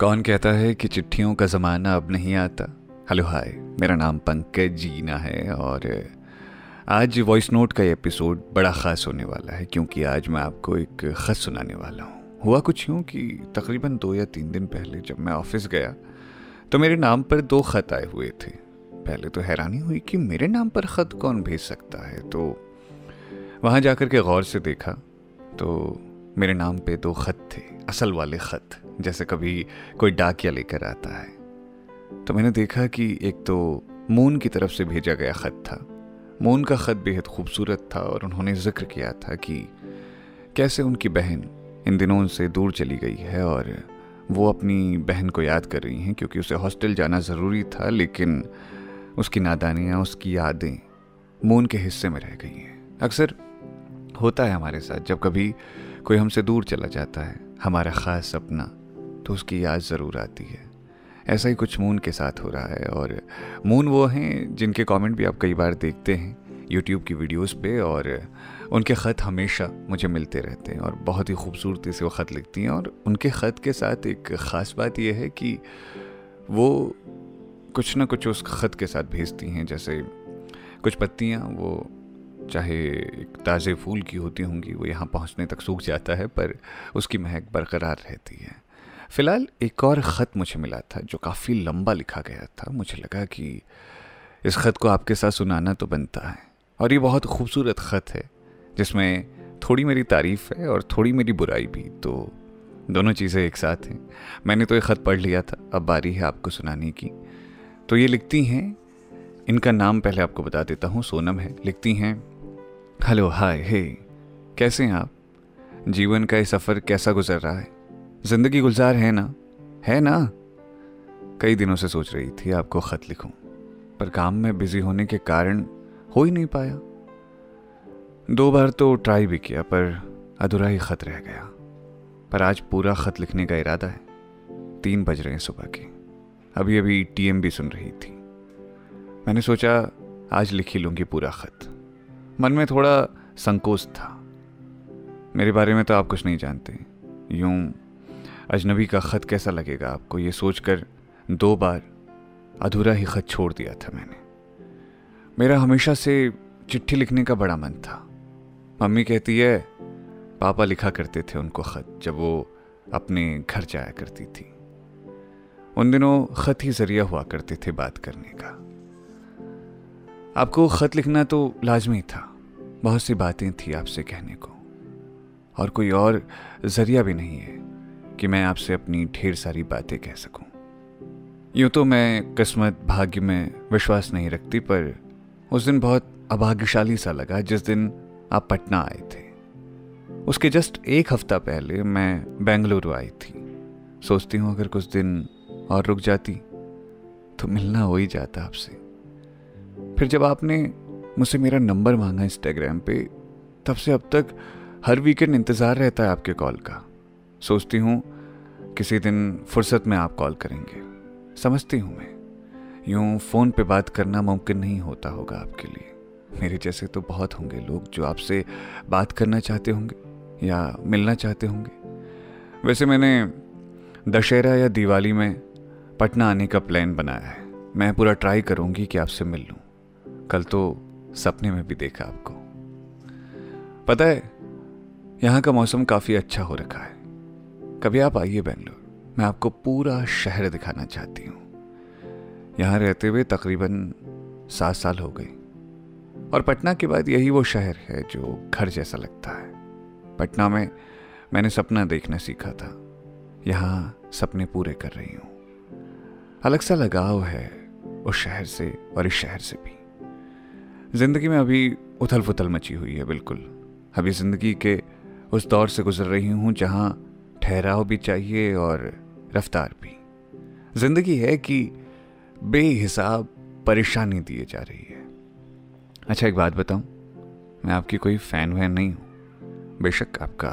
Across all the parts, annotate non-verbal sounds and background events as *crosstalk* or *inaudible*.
कौन कहता है कि चिट्ठियों का ज़माना अब नहीं आता? Hello, hi. मेरा नाम पंकज जीना है और आज वॉइस नोट का एपिसोड बड़ा ख़ास होने वाला है क्योंकि आज मैं आपको एक ख़त सुनाने वाला हूँ। हुआ कुछ यूँ कि तकरीबन दो या तीन दिन पहले जब मैं ऑफ़िस गया तो मेरे नाम पर दो ख़त आए हुए थे। पहले तो हैरानी हुई कि मेरे नाम पर ख़त कौन भेज सकता है तो वहाँ जाकर के गौर से देखा तो मेरे नाम पे दो ख़त थे, असल वाले ख़त। जैसे कभी कोई डाकिया लेकर आता है। तो मैंने देखा कि एक तो मून की तरफ़ से भेजा गया ख़त था। मून का ख़त बेहद खूबसूरत था और उन्होंने ज़िक्र किया था कि कैसे उनकी बहन इन दिनों उनसे दूर चली गई है और वो अपनी बहन को याद कर रही हैं क्योंकि उसे हॉस्टल जाना ज़रूरी था, लेकिन उसकी नादानियाँ, उसकी यादें मून के हिस्से में रह गई हैं। अक्सर होता है हमारे साथ, जब कभी कोई हमसे दूर चला जाता है, हमारा ख़ास सपना तो उसकी याद ज़रूर आती है। ऐसा ही कुछ मून के साथ हो रहा है और मून वो हैं जिनके कमेंट भी आप कई बार देखते हैं यूट्यूब की वीडियोस पे और उनके ख़त हमेशा मुझे मिलते रहते हैं और बहुत ही खूबसूरती से वो ख़त लिखती हैं और उनके ख़त के साथ एक ख़ास बात यह है कि वो कुछ ना कुछ उस ख़त के साथ भेजती हैं, जैसे कुछ पत्तियाँ, वो चाहे एक ताज़े फूल की होती होंगी, वो यहाँ पहुँचने तक सूख जाता है, पर उसकी महक बरकरार रहती है। फ़िलहाल एक और ख़त मुझे मिला था, जो काफ़ी लंबा लिखा गया था। मुझे लगा कि इस ख़त को आपके साथ सुनाना तो बनता है। और ये बहुत खूबसूरत ख़त है, जिसमें थोड़ी मेरी तारीफ़ है और थोड़ी मेरी बुराई भी तो दोनों चीज़ें एक साथ हैं। मैंने तो ये ख़त पढ़ लिया था, अब बारी है आपको सुनाने की। तो ये लिखती हैं, इनका नाम पहले आपको बता देता हूँ, सोनम है। लिखती हैं, हेलो, हाय, हे, कैसे हैं आप? जीवन का ये सफ़र कैसा गुजर रहा है? ज़िंदगी गुलजार है ना? है ना? कई दिनों से सोच रही थी आपको ख़त लिखूं, पर काम में बिज़ी होने के कारण हो ही नहीं पाया। दो बार तो ट्राई भी किया, पर अधूरा ही ख़त रह गया। पर आज पूरा ख़त लिखने का इरादा है। तीन बज रहे हैं सुबह के। अभी अभी टीएम भी सुन रही थी। मैंने सोचा, आज लिख ही लूँगी पूरा ख़त। मन में थोड़ा संकोच था। मेरे बारे में तो आप कुछ नहीं जानते। यूँ अजनबी का ख़त कैसा लगेगा आपको? ये सोचकर दो बार अधूरा ही ख़त छोड़ दिया था मैंने। मेरा हमेशा से चिट्ठी लिखने का बड़ा मन था। मम्मी कहती है, पापा लिखा करते थे उनको ख़त जब वो अपने घर जाया करती थी। उन दिनों ख़त ही ज़रिया हुआ करते थे बात करने का। आपको ख़त लिखना तो लाजमी था। बहुत सी बातें थी आपसे कहने को। और कोई और ज़रिया भी नहीं है। कि मैं आपसे अपनी ढेर सारी बातें कह सकूँ। यूँ तो मैं किस्मत, भाग्य में विश्वास नहीं रखती, पर उस दिन बहुत अभाग्यशाली सा लगा जिस दिन आप पटना आए थे। उसके जस्ट एक हफ़्ता पहले मैं बेंगलुरु आई थी। सोचती हूँ, अगर कुछ दिन और रुक जाती तो मिलना हो ही जाता आपसे। फिर जब आपने मुझसे मेरा नंबर मांगा इंस्टाग्राम पे, तब से अब तक हर वीकेंड इंतज़ार रहता है आपके कॉल का। सोचती हूँ, किसी दिन फुर्सत में आप कॉल करेंगे। समझती हूँ मैं। यूँ फ़ोन पे बात करना मुमकिन नहीं होता होगा आपके लिए। मेरे जैसे तो बहुत होंगे लोग जो आपसे बात करना चाहते होंगे या मिलना चाहते होंगे। वैसे मैंने दशहरा या दिवाली में पटना आने का प्लान बनाया है। मैं पूरा ट्राई करूँगी कि आपसे मिल लूँ। कल तो सपने में भी देखा आपको। पता है, यहाँ का मौसम काफ़ी अच्छा हो रखा है। कभी आप आइए बेंगलोर। मैं आपको पूरा शहर दिखाना चाहती हूँ। यहाँ रहते हुए तकरीबन सात साल हो गए। और पटना के बाद यही वो शहर है जो घर जैसा लगता है। पटना में मैंने सपना देखना सीखा था। यहाँ सपने पूरे कर रही हूँ। अलग सा लगाव है उस शहर से और इस शहर से भी। ज़िंदगी में अभी उथल फुथल मची हुई है, बिल्कुल। अभी ज़िंदगी के उस दौर से गुजर रही हूँ जहाँ ठहराव भी चाहिए और रफ्तार भी। ज़िंदगी है कि बेहिसाब परेशानी दिए जा रही है। अच्छा एक बात बताऊँ। मैं आपकी कोई फ़ैन वैन नहीं हूँ। बेशक आपका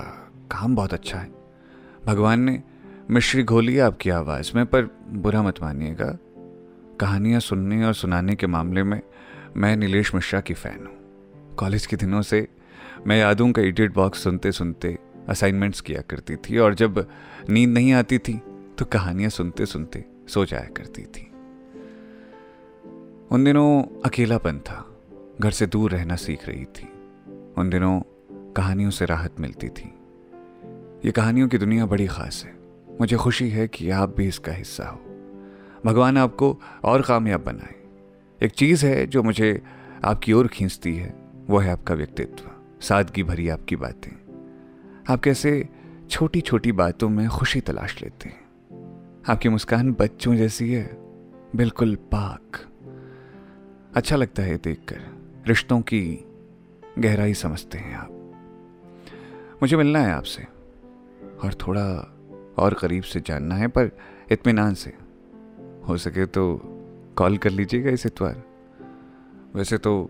काम बहुत अच्छा है। भगवान ने मिश्री घोली आपकी आवाज़ में, पर बुरा मत मानिएगा। कहानियाँ सुनने और सुनाने के मामले में मैं नीलेश मिश्रा की फ़ैन हूँ। कॉलेज के दिनों से मैं यादों का एडिट बॉक्स सुनते सुनते असाइनमेंट्स किया करती थी और जब नींद नहीं आती थी तो कहानियाँ सुनते सुनते सो जाया करती थी। उन दिनों अकेलापन था, घर से दूर रहना सीख रही थी। उन दिनों कहानियों से राहत मिलती थी। ये कहानियों की दुनिया बड़ी ख़ास है। मुझे खुशी है कि आप भी इसका हिस्सा हो। भगवान आपको और कामयाब बनाए। एक चीज़ है जो मुझे आपकी ओर खींचती है, वो है आपका व्यक्तित्व। सादगी भरी आपकी बातें। आप कैसे छोटी छोटी बातों में खुशी तलाश लेते हैं? आपकी मुस्कान बच्चों जैसी है, बिल्कुल पाक। अच्छा लगता है देखकर, रिश्तों की गहराई समझते हैं आप। मुझे मिलना है आपसे, और थोड़ा और करीब से जानना है, पर इतमान से। हो सके तो कॉल कर लीजिएगा इस इतवार। वैसे तो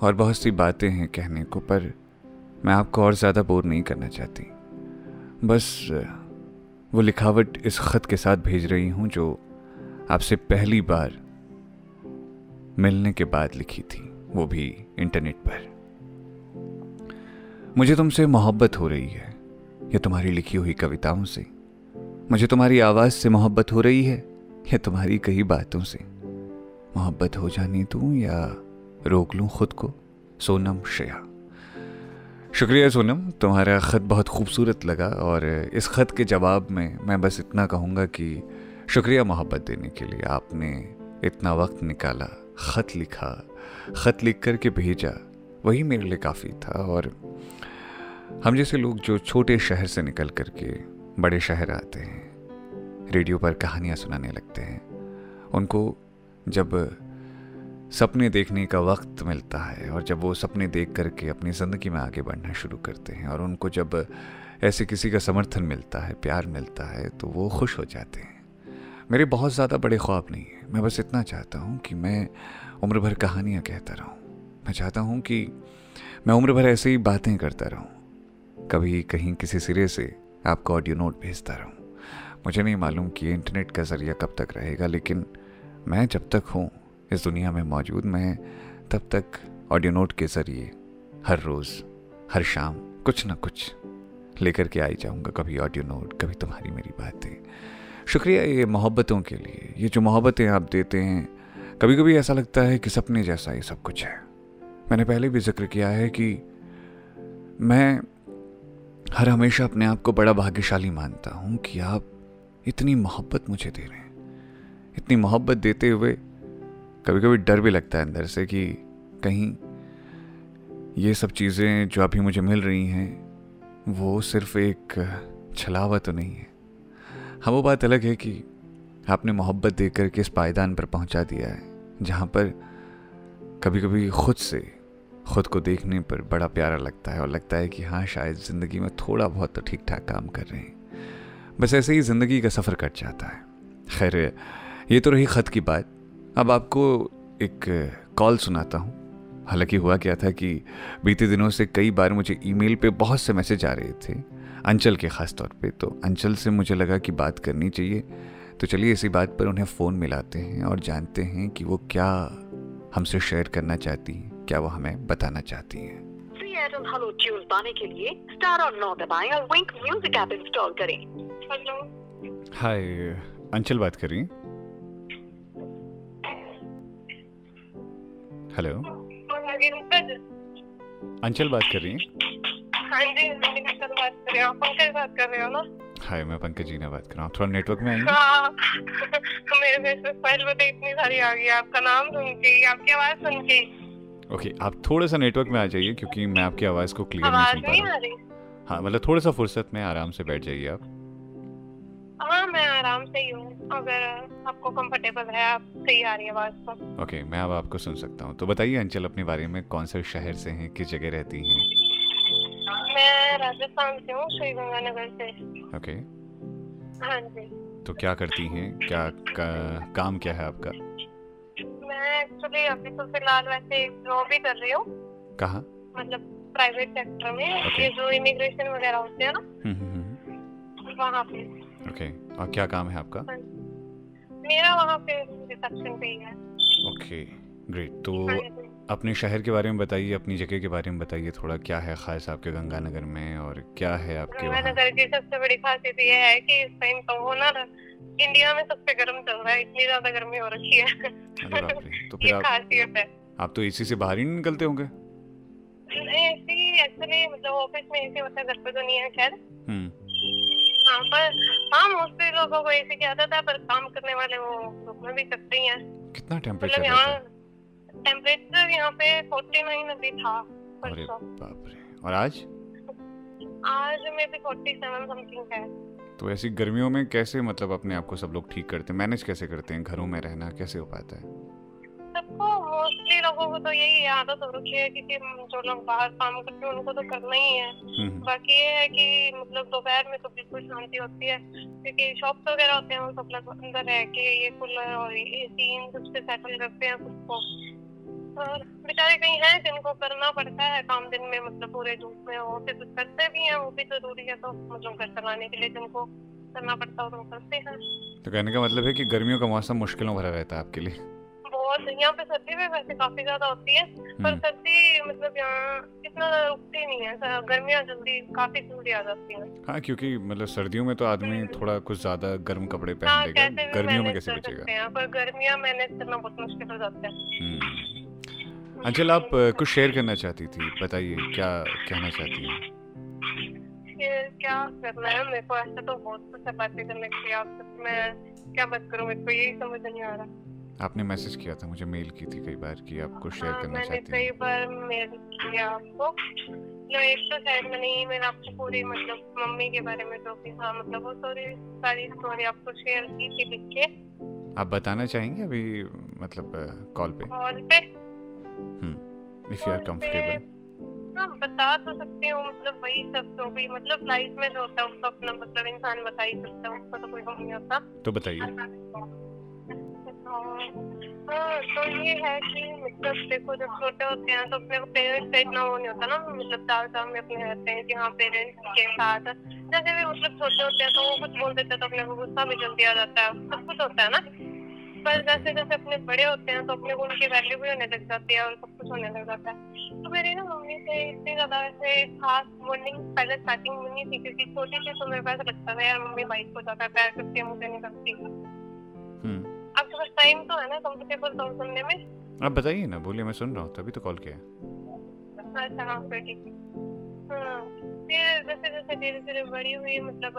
और बहुत सी बातें हैं कहने को, पर मैं आपको और ज़्यादा बोर नहीं करना चाहती। बस, वो लिखावट इस ख़त के साथ भेज रही हूँ जो आपसे पहली बार मिलने के बाद लिखी थी, वो भी इंटरनेट पर। मुझे तुमसे मोहब्बत हो रही है, या तुम्हारी लिखी हुई कविताओं से? मुझे तुम्हारी आवाज़ से मोहब्बत हो रही है, या तुम्हारी कही बातों से? मोहब्बत हो जानी तू या रोक लूँ खुद को? सोनम श्रेया। शुक्रिया सोनम, तुम्हारा ख़त बहुत खूबसूरत लगा और इस ख़त के जवाब में मैं बस इतना कहूँगा कि शुक्रिया मोहब्बत देने के लिए आपने इतना वक्त निकाला, ख़त लिखा, ख़त लिख कर के भेजा, वही मेरे लिए काफ़ी था और हम जैसे लोग जो छोटे शहर से निकल कर के बड़े शहर आते हैं, रेडियो पर कहानियाँ सुनाने लगते हैं, उनको जब सपने देखने का वक्त मिलता है और जब वो सपने देख करके अपनी ज़िंदगी में आगे बढ़ना शुरू करते हैं और उनको जब ऐसे किसी का समर्थन मिलता है, प्यार मिलता है तो वो खुश हो जाते हैं। मेरे बहुत ज़्यादा बड़े ख्वाब नहीं हैं। मैं बस इतना चाहता हूँ कि मैं उम्र भर कहानियाँ कहता रहूँ। मैं चाहता हूँ कि मैं उम्र भर ऐसे ही बातें करता रहूँ। कभी कहीं किसी सिरे से आपको ऑडियो नोट भेजता रहूँ। मुझे नहीं मालूम कि इंटरनेट का ज़रिया कब तक रहेगा, लेकिन मैं जब तक हूँ इस दुनिया में मौजूद मैं तब तक ऑडियो नोट के ज़रिए हर रोज़, हर शाम कुछ ना कुछ लेकर के आई जाऊँगा। कभी ऑडियो नोट, कभी तुम्हारी मेरी बातें। शुक्रिया ये मोहब्बतों के लिए। ये जो मोहब्बतें आप देते हैं कभी कभी ऐसा लगता है कि सपने जैसा ये सब कुछ है। मैंने पहले भी ज़िक्र किया है कि मैं हर हमेशा अपने आप को बड़ा भाग्यशाली मानता हूँ कि आप इतनी मोहब्बत मुझे दे रहे हैं। इतनी मोहब्बत देते हुए कभी कभी डर भी लगता है अंदर से कि कहीं ये सब चीज़ें जो अभी मुझे मिल रही हैं, वो सिर्फ़ एक छलावा तो नहीं है। हाँ वो बात अलग है कि आपने मोहब्बत दे कर के इस पायदान पर पहुँचा दिया है, जहाँ पर कभी कभी खुद से, खुद को देखने पर बड़ा प्यारा लगता है और लगता है कि हाँ शायद ज़िंदगी में थोड़ा बहुत तो ठीक ठाक काम कर रहे हैं। बस ऐसे ही ज़िंदगी का सफ़र कट जाता है। खैर, ये तो रही ख़त की बात। अब आपको एक कॉल सुनाता हूँ। हालाँकि हुआ क्या था कि बीते दिनों से कई बार मुझे ईमेल पे बहुत से मैसेज आ रहे थे अंचल के ख़ास तौर पे। तो अंचल से मुझे लगा कि बात करनी चाहिए। तो चलिए इसी बात पर उन्हें फ़ोन मिलाते हैं और जानते हैं कि वो क्या हमसे शेयर करना चाहती हैं क्या वो हमें बताना चाहती हैं। हेलो ट्यून पाने के लिए स्टार और नौ दबाएँ और विंक म्यूज़िक ऐप इंस्टॉल करें। हेलो हाय अंचल बात कर रही हेलो अंचल बात कर रही हैं? हाँ जी बात कर रहे हो। पंकज बात कर रहे हो ना? हाय मैं पंकज जी ने बात कर। रहा हूँ थोड़ा नेटवर्क में आएँगे हाँ *laughs* मेरे फेसबुक फ़ाइल तो इतनी सारी आ गई आपका नाम सुन के आपकी आवाज़ सुन के। ओके आप थोड़ा सा नेटवर्क में आ जाइए क्योंकि मैं आपकी आवाज़ को क्लियर नहीं सुन पा रहा हूँ। हाँ मतलब थोड़ा सा फुर्सत में आराम से बैठ जाइए आप। हाँ मैं आराम से ही हूँ अगर आपको कंफर्टेबल है आप सही आ रही है आवाज़ तो ओके मैं अब आपको सुन सकता हूँ। तो बताइए अंचल अपने बारे में कौन से शहर से हैं किस जगह रहती हैं? मैं राजस्थान से हूँ श्री गंगानगर से। ओके हाँ जी। तो क्या करती हैं? क्या का, काम क्या है आपका? मैं एक्चुअली अभी तो फ़िलहाल वैसे जॉब ही कर रही हूँ। कहाँ? मतलब प्राइवेट सेक्टर में। Okay. ये जो इमिग्रेशन वगैरह होते हैं ना हम्म, हम्म, हम्म। वहाँ पे। Okay okay. और क्या काम है आपका? हाँ मेरा वहाँ पे रिसेप्शन पे ही है। ओके ग्रेट तो हाँ अपने शहर के बारे में बताइए अपनी जगह के बारे में बताइए थोड़ा क्या है खास आपके गंगानगर में और क्या है आपके गंगानगर की सबसे बड़ी खासियत ये है कि इस टाइम तो वो ना इंडिया में सबसे गर्म चल रहा है इतनी ज़्यादा गर्मी हो रखी है। तो फिर आप खासियत है। आप तो एसी से बाहर ही निकलते होंगे? एसी एक्चुअली मतलब ऑफ़िस में एसी होता है घर पे तो नहीं है खैर। हम्म। हाँ पर हाँ मोस्टली लोगों को एसी की आदत है पर काम करने वाले वो धूप में भी करते ही हैं। कितना टेम्परेचर मतलब यहाँ टेम्परेचर यहाँ पे फोर्टी नाइन अभी था अरे बाप रे। और आज? आज में भी फोर्टी सेवन समथिंग है। तो ऐसी गर्मियों में कैसे मतलब अपने आप को सब लोग ठीक करते हैं? मैनेज कैसे करते हैं? घरों में रहना कैसे हो पाता है? सबको मोस्टली लोगों को तो यही आदत हो रखी है क्योंकि जो लोग बाहर काम करते हैं उनको तो करना ही है। हम्म। बाकी ये है कि मतलब दोपहर में तो बिल्कुल शांति होती है क्योंकि शॉप्स वगैरह होते हैं वो सब लोग अंदर रह के ये कूलर और एसी इन सबसे सेटल करते हैं खुद को। और बेचारे कहीं हैं जिनको करना पड़ता है काम दिन में मतलब पूरे धूप में वो फिर कुछ करते भी हैं वो भी ज़रूरी है तो मतलब घर चलाने के लिए जिनको करना पड़ता है तो वो करते हैं। तो कहने का मतलब है कि गर्मियों का मौसम मुश्किलों भरा रहता है आपके लिए? बहुत यहाँ पे सर्दी भी वैसे काफ़ी ज़्यादा होती है पर हम्म। सर्दी मतलब यहाँ इतना रुकती नहीं है गर्मियाँ जल्दी काफ़ी जल्दी आ जाती हैं। हाँ क्योंकि मतलब सर्दियों में तो आदमी थोड़ा कुछ ज़्यादा गर्म कपड़े पहन हाँ लेगा गर्मियों में कैसे बचेगा? पर गर्मियाँ मैनेज करना बहुत मुश्किल हो जाता है। हम्म। अंचल आप कुछ शेयर करना चाहती थी? बताइए क्या कहना चाहती हैं? क्या करना है? मेरे को ऐसा तो बहुत कुछ बातें करने के लिए आप मैं क्या बात करूँ? मेरे को यही समझ नहीं आ रहा। आपने मैसेज किया था मुझे मेल की थी कई बार कि आप कुछ शेयर हाँ, करना मैंने चाहती कई बार मेल किया आपको। मतलब एक तो शायद मैंने ईमेल आपको पूरी मतलब मम्मी के बारे में जो भी था मतलब वो सारी सारी स्टोरी आपको शेयर की थी लिख के। आप बताना चाहेंगे अभी मतलब कॉल पे? कॉल पे? Hmm if you are comfortable हाँ बता तो सकते हो मतलब वही सब जो भी मतलब लाइफ में जो होता है उसको अपना मतलब इंसान बता ही सकता है उसका तो कोई गम नहीं होता। तो बताइए। हाँ तो ये है कि मतलब देखो, जब छोटे होते हैं तो अपने पेरेंट्स का इतना वो नहीं होता ना मतलब दाल चावल में अपने रहते हैं कि हाँ पेरेंट्स के साथ। जैसे भी मतलब छोटे होते हैं तो वो कुछ बोल देते हैं तो अपने को गुस्सा भी जल्दी आ जाता है, सब कुछ होता है ना। पर जैसे जैसे अपने बड़े होते हैं तो अपने को उनकी वैल्यू भी होने लग जाती है और सब कुछ होने लग जाता है। तो मेरी ना मम्मी से इतनी ज़्यादा ऐसे खास बॉन्डिंग पहले स्टार्टिंग में नहीं थी क्योंकि छोटी थी तो मेरे ऐसा लगता था, यार मम्मी बाइक को ज़्यादा प्यार करती है मुझे नहीं करती। टाइम तो है ना कंफर्टेबल तो सुनने में। आप बताइए ना बोलिए मैं सुन रहा हूँ तभी तो कॉल किया। अच्छा हाँ फिर ठीक हाँ। फिर जैसे जैसे धीरे धीरे बड़ी हुई मतलब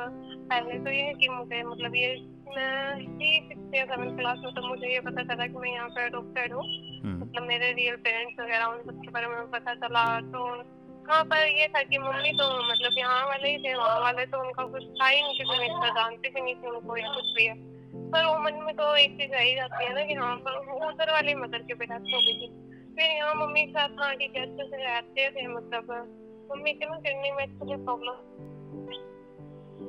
पहले तो ये है कि मुझे मतलब ये मैं ही सिक्स या सेवन क्लास में तो मुझे ये पता चला कि मैं यहाँ पे अडोप्टेड हूँ। हम्म। मतलब मेरे रियल पेरेंट्स वगैरह उन सबके बारे में पता चला तो हाँ पर ये था कि मम्मी तो मतलब यहाँ वाले ही थे वहाँ वाले तो उनका कुछ था ही नहीं क्योंकि जानती भी नहीं थी उनको या कुछ भी है। पर मन में तो एक चीज़ आई जाती है ना कि हाँ पर उधर वाली मदर के बेटा सो गई थी फिर यहाँ मम्मी के साथ ठीक है अच्छे से रहते थे मतलब मम्मी के ना किडनी में एक्चुअली प्रॉब्लम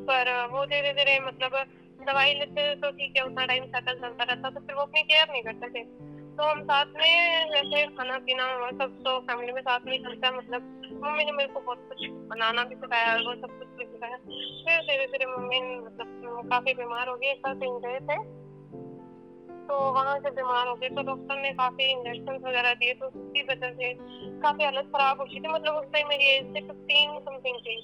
पर वो धीरे धीरे मतलब दवाई लेते तो ठीक है, उतना टाइम सेटल चलता रहता तो फिर वो अपनी केयर नहीं करते थे। तो हम साथ में जैसे खाना पीना वो सब तो फैमिली में साथ में चलता है मतलब मम्मी ने मेरे को बहुत कुछ बनाना भी सिखाया और वो सब कुछ भी सिखाया। फिर धीरे धीरे मम्मी मतलब काफ़ी बीमार हो गई एक कहीं गए थे। तो वहाँ से बीमार हो गए तो डॉक्टर ने काफ़ी इंजेक्शन वगैरह दिए तो उसकी वजह से काफ़ी हालत खराब हो गई थी मतलब उस टाइम मेरी एज से फिफ्टीन समथिंग थी।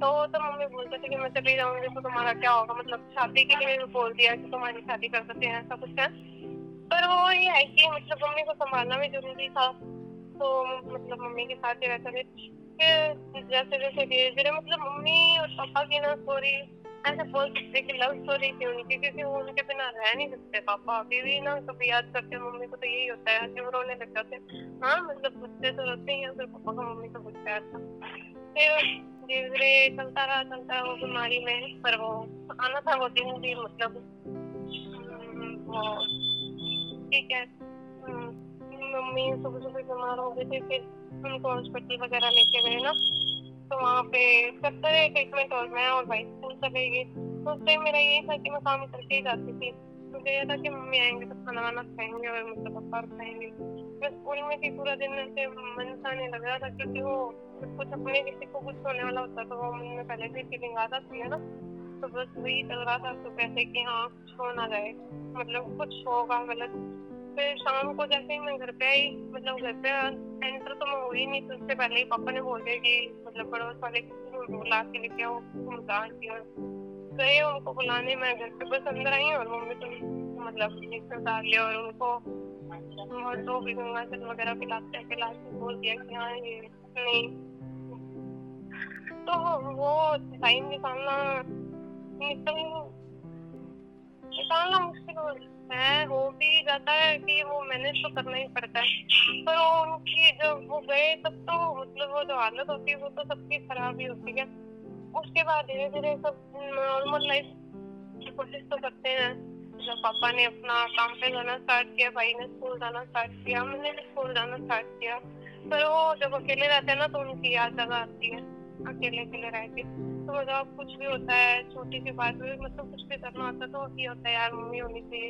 तो तो मम्मी बोलते थे कि मैं चली जाऊँगी तो तुम्हारा क्या होगा? मतलब शादी के लिए भी बोल दिया कि तुम्हारी शादी कर सकते हैं, ऐसा कुछ है। पर वो ये है कि मतलब मम्मी को संभालना भी ज़रूरी था। तो मतलब मम्मी के साथ ही रहते थे। फिर जैसे जैसे धीरे धीरे मतलब मम्मी और पापा की ना स्टोरी ऐसे बोल सकते कि लव स्टोरी थी उनकी क्योंकि वो उनके बिना रह नहीं सकते। पापा अभी भी ना कभी याद करते मम्मी को तो यही होता है कि वो रोने लग जाते हाँ। मतलब बच्चे तो रहते ही फिर पापा का मम्मी का बहुत प्यार था फिर धीरे धीरे चलता रहा चलता रहा वो बीमारी में पर वो आना था वो दिन भी मतलब हम्म, वो ठीक है हम्म, मम्मी सुबह सुबह बीमार हो गई थी फिर उनको हॉस्पिटल वगैरह लेके गए ना। तो वहाँ पे रहे ट्रीटमेंट और मैं और भाई स्कूल चले गए। तो उस टाइम मेरा यही था कि मैं काम करके ही जाती थी। मुझे ये था कि मम्मी आएँगे तो खाना वाना खाएँगे और मतलब पापा खाएँगे। मैं स्कूल में थी पूरा दिन ऐसे मन सा नहीं लग रहा था क्योंकि वो कुछ अपने किसी को कुछ होने वाला होता तो वो मन में पहले से फीलिंग आ जाती है ना। तो बस वही चल रहा था तो कैसे कि हाँ हो ना जाए। मतलब कुछ होगा गलत फिर शाम को जैसे ही मैं घर पे आई मतलब घर पे एंटर तो मैं हुई नहीं तो उससे पहले ही पापा ने बोल दिया कि मतलब पड़ोस वाले बुला के लेके आओ मुमताज़ की गए उनको बुलाने, मैं घर पे बस अंदर आई और मम्मी तो मतलब मिक्सर लिया और उनको और जो भी गंगा जल वगैरह पिलाते पिला के बोल दिया कि हाँ ये नहीं। तो वो टाइम निकालना निकल निकालना मुश्किल है हो भी जाता है कि वो मैनेज तो करना ही पड़ता है। पर वो उनकी जब वो गए, तब तो मतलब वो जो हालत होती है, वो तो सबकी खराब ही होती है। उसके बाद धीरे धीरे सब नॉर्मल लाइफ कोशिश तो करते हैं। जब पापा ने अपना काम पे जाना स्टार्ट किया, भाई ने स्कूल जाना स्टार्ट किया मैंने भी स्कूल जाना स्टार्ट किया। पर वो जब अकेले रहते हैं ना तो उनकी याद ज़्यादा आती है अकेले अकेले रह के। तो मतलब कुछ भी होता है, छोटी सी बात भी मतलब कुछ भी करना होता तो ये होता है यार, मम्मी होनी चाहिए।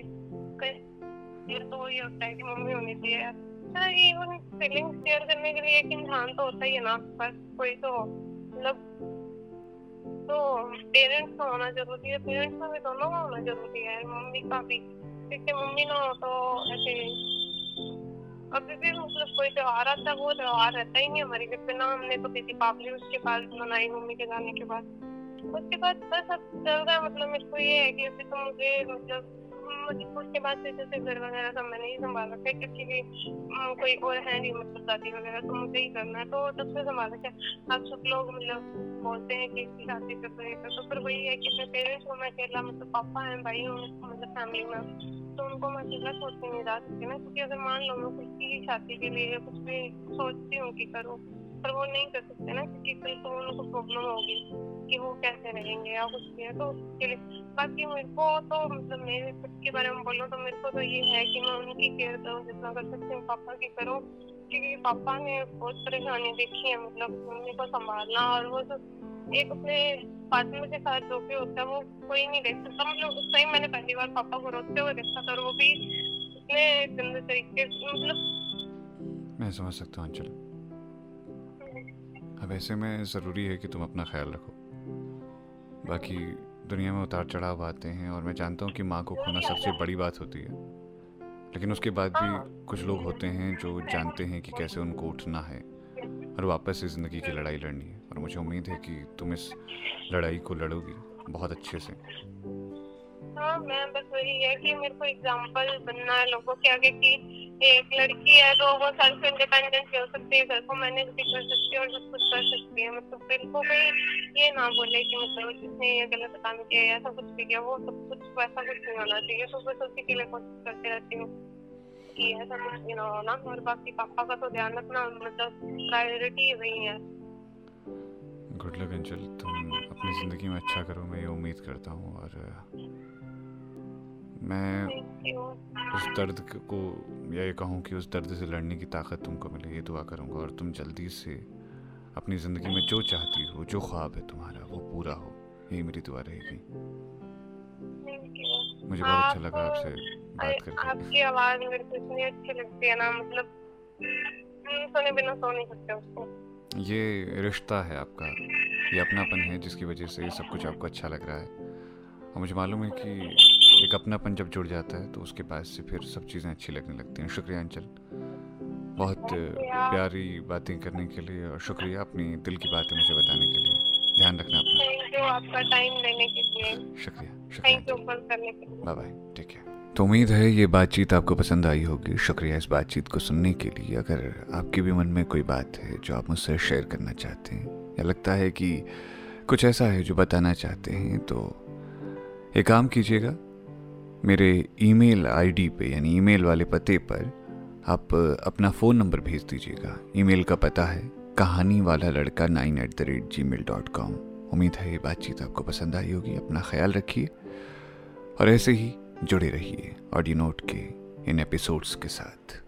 ये तो ये होता है कि मम्मी होनी चाहिए। इवन फीलिंग्स शेयर करने के लिए एक इंसान तो होता ही है ना बस कोई तो मतलब तो पेरेंट्स का होना ज़रूरी है। पेरेंट्स का भी दोनों का होना ज़रूरी है, मम्मी का भी। क्योंकि मम्मी ना हो तो ऐसे अभी भी मतलब कोई त्योहार आता वो त्योहार रहता ही नहीं हमारे घर पे। ना हमने तो दीपावली उसके बाद मनाई मम्मी के जाने के बाद उसके बाद बस अब चल रहा है मतलब मेरे को ये है कि अभी तो मुझे मतलब उसके बाद से जैसे घर वगैरह सब मैंने ही संभाल रखा है, क्योंकि कोई और है नहीं मतलब दादी वगैरह तो मुझे ही करना है। तो तब से संभाल रखा है। अब सब लोग मतलब बोलते हैं कि शादी कर तो फिर वही है कि अपने पेरेंट्स को मैं अकेला मतलब पापा है, भाई हूँ मतलब फैमिली में। तो उनको मैं अकेला सोच के नहीं जा सकती ना, क्योंकि अगर मान लो मैं कुछ की शादी के लिए कुछ भी सोचती हूँ कि करूँ, पर वो नहीं कर सकते ना, क्योंकि फिर तो उनको प्रॉब्लम होगी कि वो कैसे रहेंगे या कुछ भी है तो उसके लिए। बाकी मेरे को तो मतलब मेरे खुद के बारे में बोलो तो मेरे को तो ये है कि मैं उनकी केयर करूँ, जितना कर सकती हूँ, पापा की करूँ, क्योंकि पापा ने बहुत परेशानी देखी है मतलब मम्मी को संभालना और वो जो एक अपने पार्टनर के साथ जो भी होता है वो कोई नहीं देख सकता। मतलब उस टाइम मैंने पहली बार पापा को रोते हुए देखा था और वो भी इतने गंदे तरीके मतलब मैं समझ सकता हूँ अंचल अब ऐसे में ज़रूरी है कि तुम अपना ख्याल रखो। बाकी दुनिया में उतार चढ़ाव आते हैं और मैं जानता हूँ कि माँ को खोना सबसे बड़ी बात होती है। लेकिन उसके बाद भी कुछ लोग होते हैं जो जानते हैं कि कैसे उनको उठना है और वापस से ज़िंदगी की लड़ाई लड़नी है। और मुझे उम्मीद है कि तुम इस लड़ाई को लड़ोगी बहुत अच्छे से। हाँ मैं बस वही है कि मेरे को एग्जांपल बनना है लोगों के आगे कि एक लड़की है तो वो सेल्फ इंडिपेंडेंट हो सकती है को मैनेज भी कर सकती है और सब कुछ कर सकती है। मतलब को कोई ये ना बोले कि मतलब जिसने ये गलत काम किया या ऐसा कुछ भी किया, वो सब कुछ, वैसा कुछ नहीं होना चाहिए। तो उसी के लिए कोशिश करती रहती हूँ ऐसा कुछ और बाकी पापा का तो ध्यान रखना मतलब प्रायोरिटी वही है। गुड लक अंचल तुम अपनी ज़िंदगी में अच्छा करो मैं ये उम्मीद करता हूँ और मैं उस दर्द को या ये कहूँ कि उस दर्द से लड़ने की ताकत तुमको मिले ये दुआ करूँगा और तुम जल्दी से अपनी ज़िंदगी में जो चाहती हो जो ख्वाब है तुम्हारा वो पूरा हो। यही मेरी दुआ रहेगी। मुझे बहुत अच्छा लगा आपसे बात करके। आपकी आवाज़ मेरे को इतनी अच्छी लगती है ना मतलब सुने बिना सो नहीं सकते उसको। ये रिश्ता है आपका ये अपनापन है जिसकी वजह से ये सब कुछ आपको अच्छा लग रहा है। और मुझे मालूम है कि एक अपनापन जब जुड़ जाता है तो उसके पास से फिर सब चीज़ें अच्छी लगने लगती हैं। शुक्रिया अंचल। बहुत प्यारी बातें करने के लिए और शुक्रिया अपनी दिल की बातें मुझे बताने के लिए। ध्यान रखना अपना। आपका टाइम देने के लिए। शुक्रिया शुक्रिया बाय बाय ठीक है तो उम्मीद है ये बातचीत आपको पसंद आई होगी। शुक्रिया इस बातचीत को सुनने के लिए। अगर आपके भी मन में कोई बात है जो आप मुझसे शेयर करना चाहते हैं, या लगता है कि कुछ ऐसा है जो बताना चाहते हैं तो एक काम कीजिएगा। मेरे ईमेल आईडी पे, यानी ईमेल वाले पते पर आप अपना फ़ोन नंबर भेज दीजिएगा। ईमेल का पता है कहानी वाला लड़का nine at the rate Gmail dot com. उम्मीद है ये बातचीत आपको पसंद आई होगी। अपना ख्याल रखिए। और ऐसे ही जुड़े रहिए ऑडियो नोट के इन एपिसोड्स के साथ।